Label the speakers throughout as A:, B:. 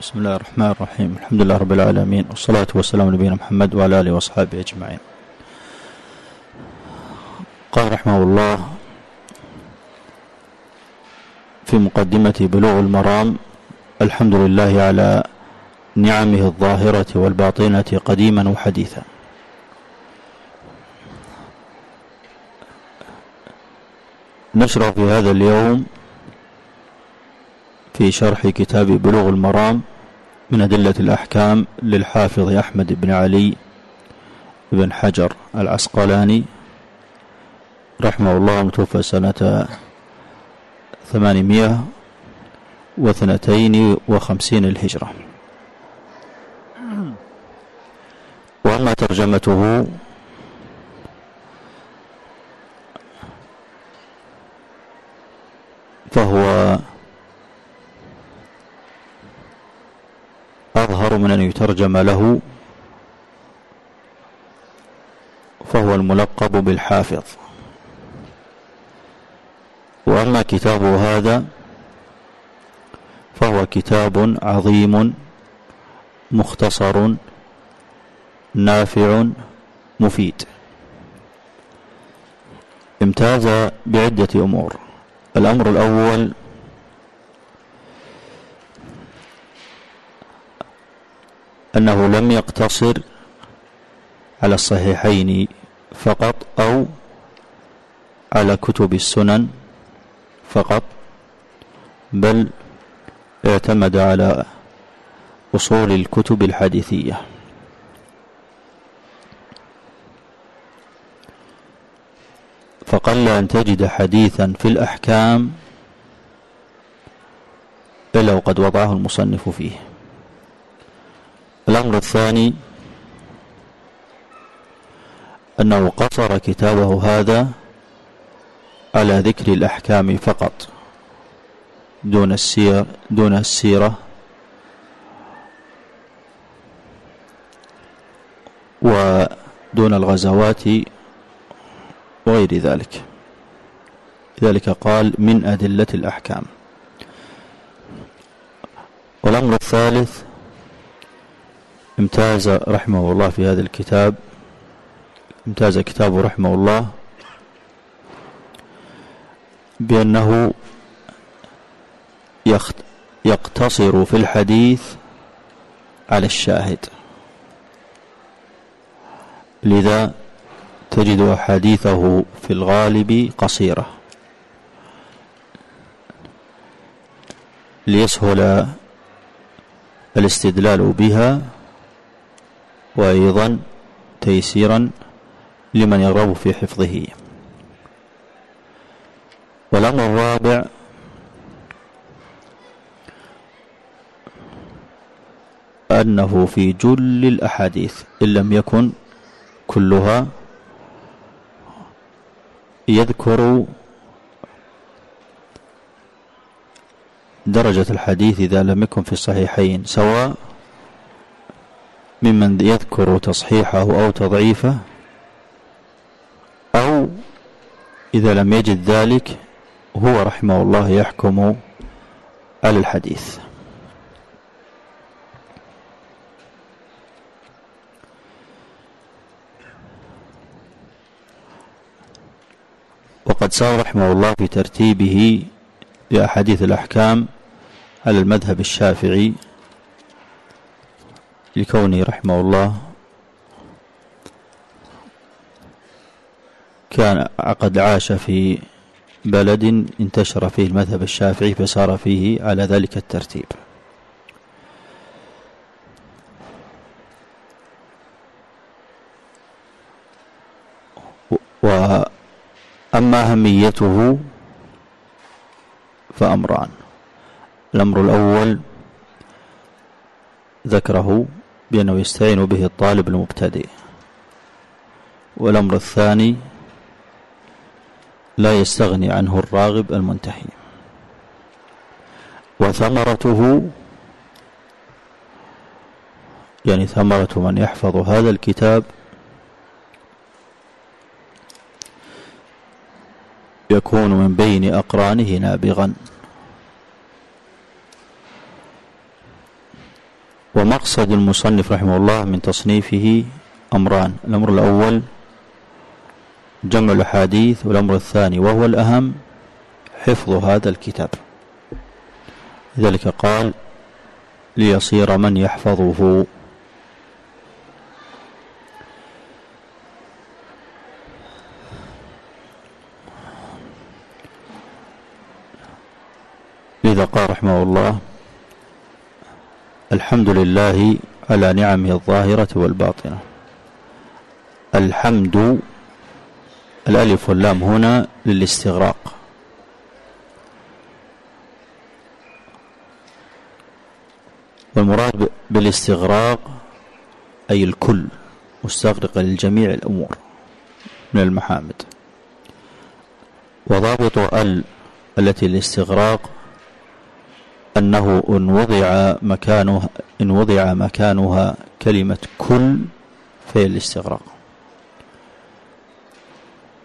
A: بسم الله الرحمن الرحيم الحمد لله رب العالمين والصلاة والسلام على نبينا محمد وعلى آله وأصحابه أجمعين قال رحمه الله في مقدمة بلوغ المرام الحمد لله على نعمه الظاهرة والباطنة قديما وحديثا نشرع في هذا اليوم في شرح كتاب بلوغ المرام من أدلة الأحكام للحافظ أحمد بن علي بن حجر العسقلاني رحمه الله متوفى سنة ثمانمائة وثنتين وخمسين الهجرة. وأما ترجمته فهو يترجم له فهو الملقب بالحافظ. وأما كتابه هذا فهو كتاب عظيم مختصر نافع مفيد. امتاز بعدة أمور. الأمر الأول أنه لم يقتصر على الصحيحين فقط أو على كتب السنن فقط بل اعتمد على أصول الكتب الحديثية. فقل أن تجد حديثا في الأحكام إلا وقد وضعه المصنف فيه. الأمر الثاني أنه قصر كتابه هذا على ذكر الأحكام فقط دون السير دون السيرة. ودون الغزوات وغير ذلك. لذلك قال من أدلة الأحكام. والأمر الثالث امتاز رحمه الله في هذا الكتاب. امتاز كتابه رحمه الله. بأنه يقتصر في الحديث على الشاهد. لذا تجد أحاديثه في الغالب قصيرة. ليسهل الاستدلال بها وأيضا تيسيرا لمن يرغب في حفظه. والأمر الرابع أنه في جل الأحاديث إن لم يكن كلها يذكر درجة الحديث إذا لم يكن في الصحيحين سواء ممن يذكر تصحيحه أو تضعيفه أو إذا لم يجد ذلك هو رحمه الله يحكم على الحديث. وقد سار رحمه الله في ترتيبه لأحاديث الأحكام على المذهب الشافعي لكونه رحمه الله كان قد عاش في بلد انتشر فيه المذهب الشافعي فسار فيه على ذلك الترتيب. وأما أهميته فأمران. الأمر الأول ذكره بأنه يستعين به الطالب المبتدئ. والأمر الثاني لا يستغني عنه الراغب المنتهي وثمرته يعني ثمرة من يحفظ هذا الكتاب يكون من بين أقرانه نابغا. ومقصد المصنف رحمه الله من تصنيفه أمران الأمر الأول جمع الأحاديث والأمر الثاني وهو الأهم حفظ هذا الكتاب. لذلك قال ليصير من يحفظه. لذا قال رحمه الله الحمد لله على نعمه الظاهرة والباطنة. الحمد الألف واللام هنا للاستغراق. والمراد بالاستغراق أي الكل مستغرقة للجميع الأمور من المحامد. وضابط ال التي الاستغراق أنه إن وضع مكانها إن وضع مكانها كلمة كل فهي الاستغراق.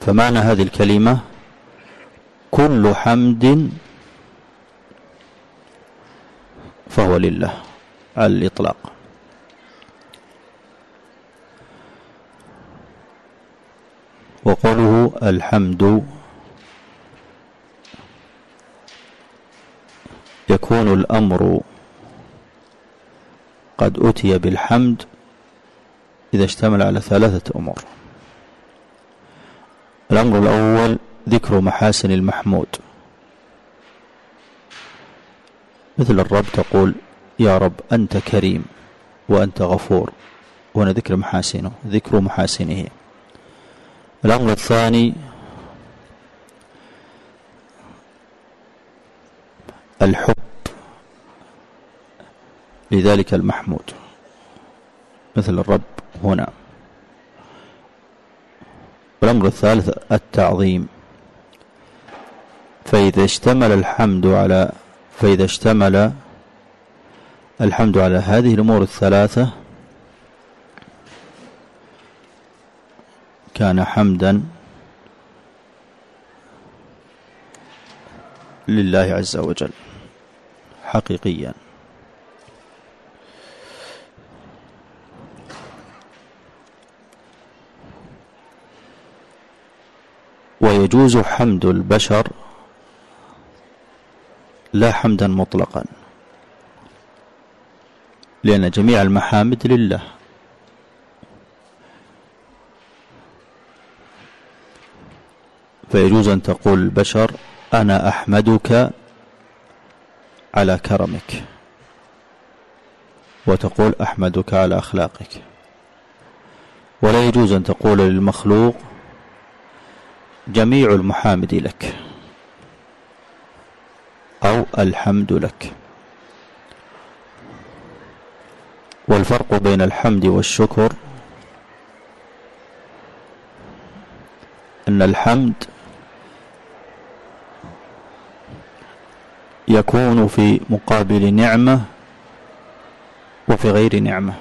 A: فمعنى هذه الكلمة كل حمد فهو لله على الإطلاق. وقوله الحمد يكون الأمر قد أتي بالحمد إذا اشتمل على ثلاثة أمور. الأمر الأول ذكر محاسن المحمود. مثل الرب تقول يا رب أنت كريم وأنت غفور. وهنا ذكر محاسنه ذكر محاسنه. الأمر الثاني الحب لذلك المحمود. مثل الرب هنا. والأمر الثالث التعظيم. فإذا اشتمل الحمد على فإذا اشتمل الحمد على هذه الأمور الثلاثة كان حمدا لله عز وجل حقيقيا. ويجوز حمد البشر لا حمدا مطلقا لأن جميع المحامد لله. فيجوز أن تقول البشر أنا أحمدك على كرمك وتقول أحمدك على أخلاقك. ولا يجوز أن تقول للمخلوق جميع المحامد لك. أو الحمد لك. والفرق بين الحمد والشكر أن الحمد يكون في مقابل نعمة وفي غير نعمة.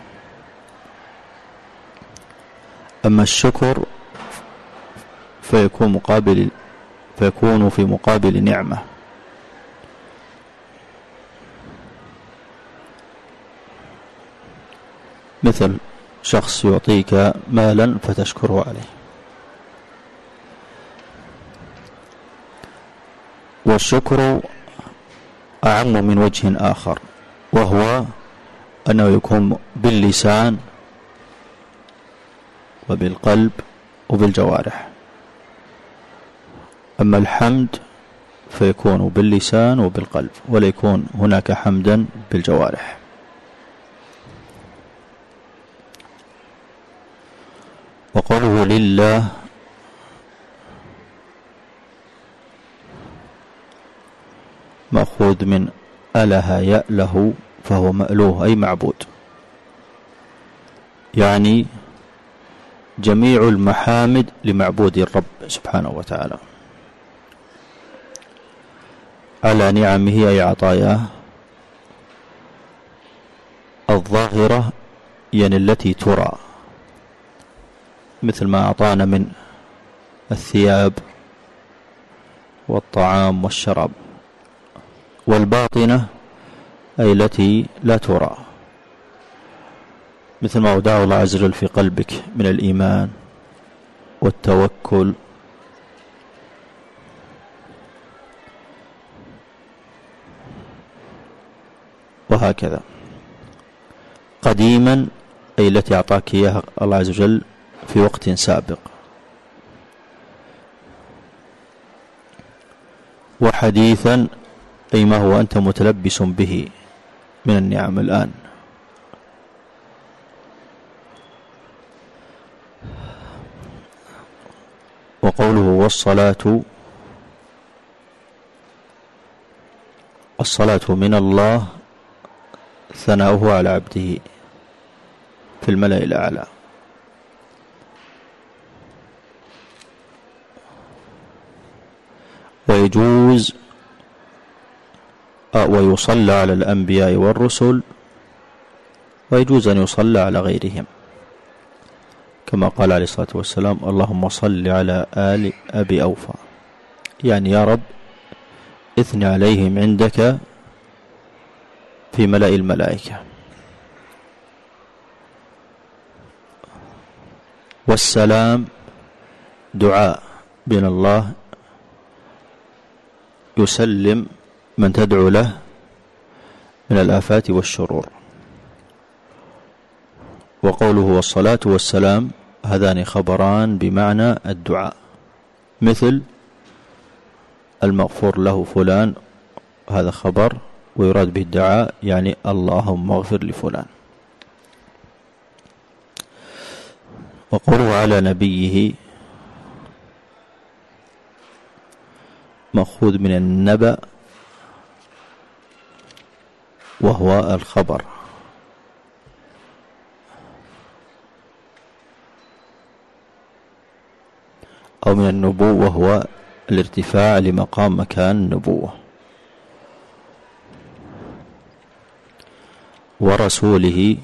A: أما الشكر فيكون مقابل فيكون في مقابل نعمة. مثل شخص يعطيك مالا فتشكره عليه. والشكر أعم من وجه آخر وهو أنه يكون باللسان وبالقلب وبالجوارح. أما الحمد فيكون باللسان وبالقلب ولا يكون هناك حمدا بالجوارح. وقوله لله مأخوذ من أله يأله فهو مألوه أي معبود. يعني جميع المحامد لمعبود الرب سبحانه وتعالى. على نعمه أي عطاياه. الظاهرة يعني التي ترى. مثل ما أعطانا من الثياب والطعام والشراب. والباطنة أي التي لا ترى. مثل ما أودعه الله عز وجل في قلبك من الإيمان والتوكل وهكذا. قديما أي التي أعطاك إياها الله عز وجل في وقت سابق. وحديثا أي ما هو أنت متلبس به من النعم الآن. وقوله والصلاة الصلاة من الله ثناؤه على عبده في الملأ الأعلى. ويجوز ويصلى على الأنبياء والرسل ويجوز أن يصلى على غيرهم. كما قال عليه الصلاة والسلام اللهم صل على آل أبي أوفى. يعني يا رب إثني عليهم عندك في ملأ الملائكة. والسلام دعاء بين الله يسلم من تدعو له من الآفات والشرور. وقوله والصلاة والسلام هذان خبران بمعنى الدعاء. مثل المغفور له فلان هذا خبر. ويراد به الدعاء يعني اللهم اغفر لفلان. وقوله على نبيه مأخوذ من النبأ وهو الخبر. أو من النبوة وهو الارتفاع لمقام مكان النبوة. ورسوله.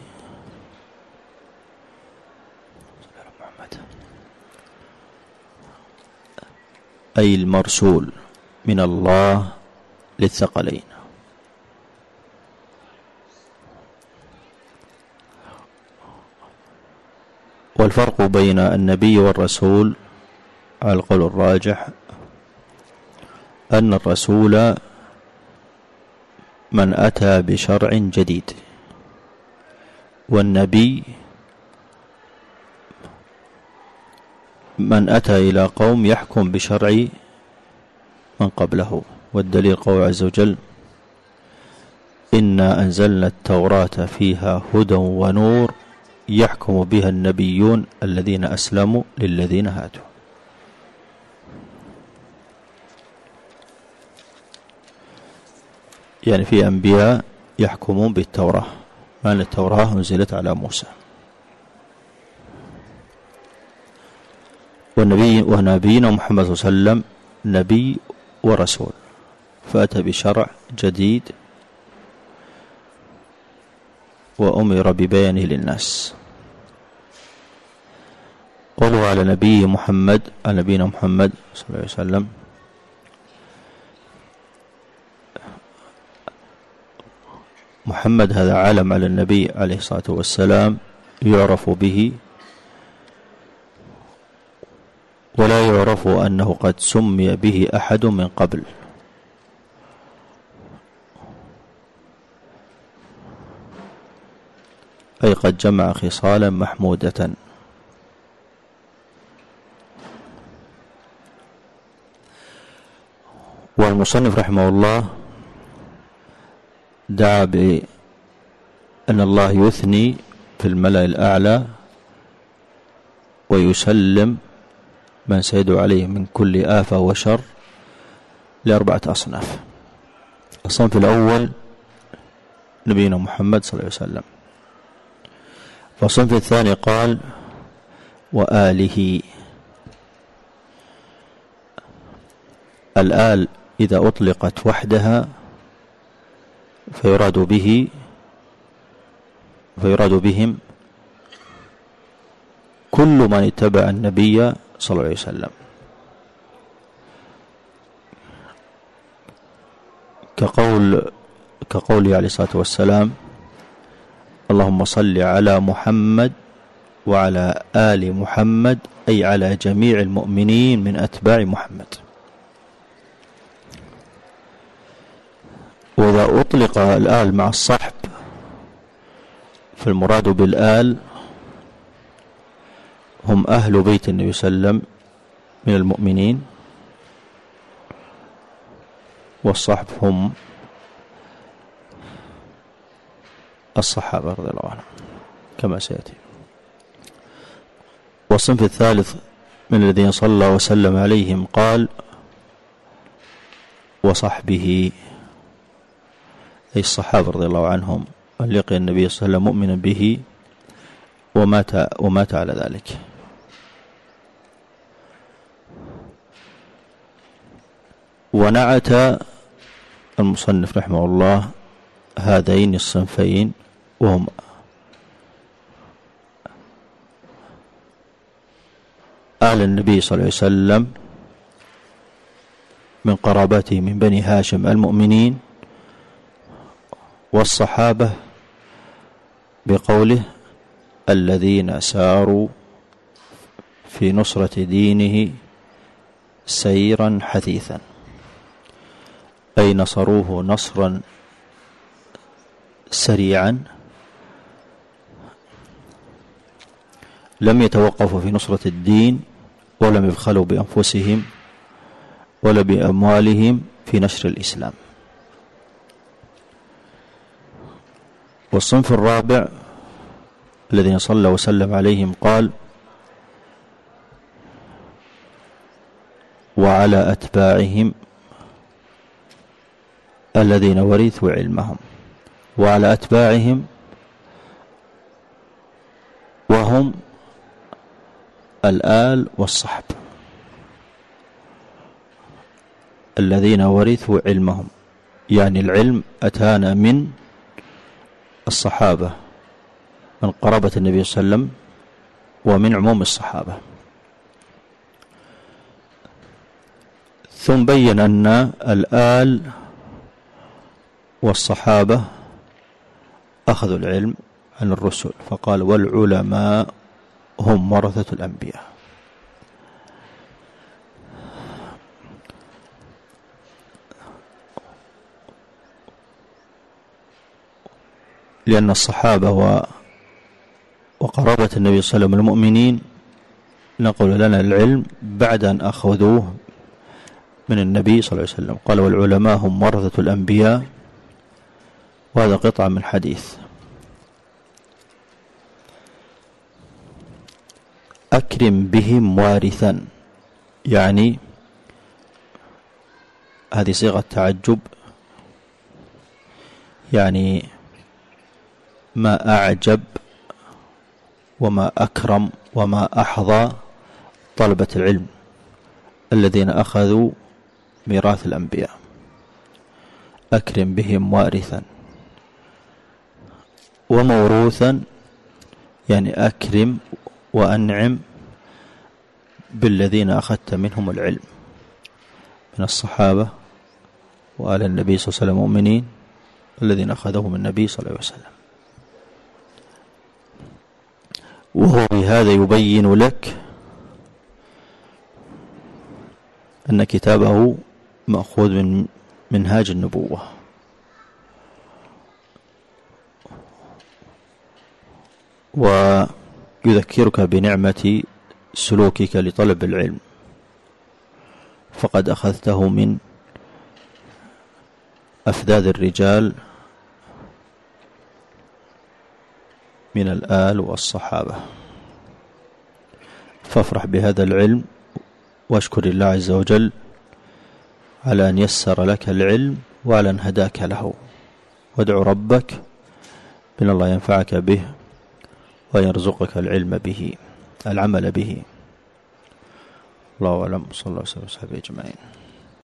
A: أي المرسول من الله للثقلين. والفرق بين النبي والرسول على القول الراجح أن الرسول من أتى بشرع جديد. والنبي من أتى إلى قوم يحكم بشرع من قبله. والدليل قول عز وجل إنا أنزلنا التوراة فيها هدى ونور يحكم بها النبيون الذين أسلموا للذين هادوا. يعني في أنبياء يحكمون بالتوراة. أن التوراة أنزلت على موسى. والنبي ونبينا محمد صلى الله عليه وسلم نبي ورسول. فأتى بشرع جديد وأمر ببيانه للناس. قوله على نبي محمد على نبينا محمد صلى الله عليه وسلم. محمد هذا علم على النبي عليه الصلاة والسلام يعرف به. ولا يعرف أنه قد سمي به أحد من قبل. أي قد جمع خصالا محمودة. والمصنف رحمه الله دعا بأن الله يثني في الملأ الأعلى ويسلم من سيدعو عليه من كل آفة وشر لأربعة أصناف. الصنف الأول نبينا محمد صلى الله عليه وسلم. والصنف الثاني قال وآله. الآل إذا أطلقت وحدها فيراد به فيراد بهم كل من اتبع النبي صلى الله عليه وسلم. كقول كقوله عليه الصلاة والسلام اللهم صل على محمد وعلى آل محمد أي على جميع المؤمنين من أتباع محمد. وإذا أطلق الآل مع الصحب فالمراد بالآل هم أهل بيت النبي صلى الله عليه وسلم من المؤمنين والصحب هم الصحابة رضي الله عنهم كما سيأتي. والصنف الثالث من الذين صلى وسلم عليهم قال وصحبه أي الصحابة رضي الله عنهم لقي النبي صلى الله عليه وسلم مؤمنا به ومات ومات على ذلك. ونعت المصنف رحمه الله هذين الصنفين وهم أهل النبي صلى الله عليه وسلم من قرابته من بني هاشم المؤمنين والصحابة بقوله الذين ساروا في نصرة دينه سيرا حثيثا أي نصروه نصرا سريعا لم يتوقفوا في نصرة الدين ولم يبخلوا بأنفسهم ولا بأموالهم في نشر الإسلام. والصنف الرابع الذين صلى وسلم عليهم قال وعلى أتباعهم الذين ورثوا علمهم وعلى أتباعهم وهم الآل والصحب الذين ورثوا علمهم. يعني العلم أتانا من الصحابة من قرابة النبي صلى الله عليه وسلم ومن عموم الصحابة. ثم بين أن الآل والصحابة أخذوا العلم عن الرسل فقال والعلماء هم ورثة الأنبياء. لأن الصحابة و وقرابة النبي صلى الله عليه وسلم المؤمنين نقول لنا العلم بعد أن أخذوه من النبي صلى الله عليه وسلم. قال والعلماء هم ورثة الأنبياء. وهذا قطعة من حديث. أكرم بهم وارثا. يعني هذه صيغة تعجب. يعني ما أعجب وما أكرم وما أحظى طلبة العلم الذين أخذوا ميراث الأنبياء. أكرم بهم وارثا وموروثا يعني أكرم وأنعم بالذين أخذت منهم العلم. من الصحابة وآل النبي صلى الله عليه وسلم مؤمنين الذين أخذوه من النبي صلى الله عليه وسلم. وهو بهذا يبين لك أن كتابه مأخوذ من منهاج النبوة. ويذكرك بنعمة سلوكك لطلب العلم. فقد أخذته من أفذاذ الرجال من الآل والصحابة. فافرح بهذا العلم واشكر الله عز وجل على أن يسر لك العلم وعلى أن هداك له. وادع ربك بأن الله ينفعك به ويرزقك العلم به العمل به. الله أعلم. صلى الله وسلم وصحبه أجمعين.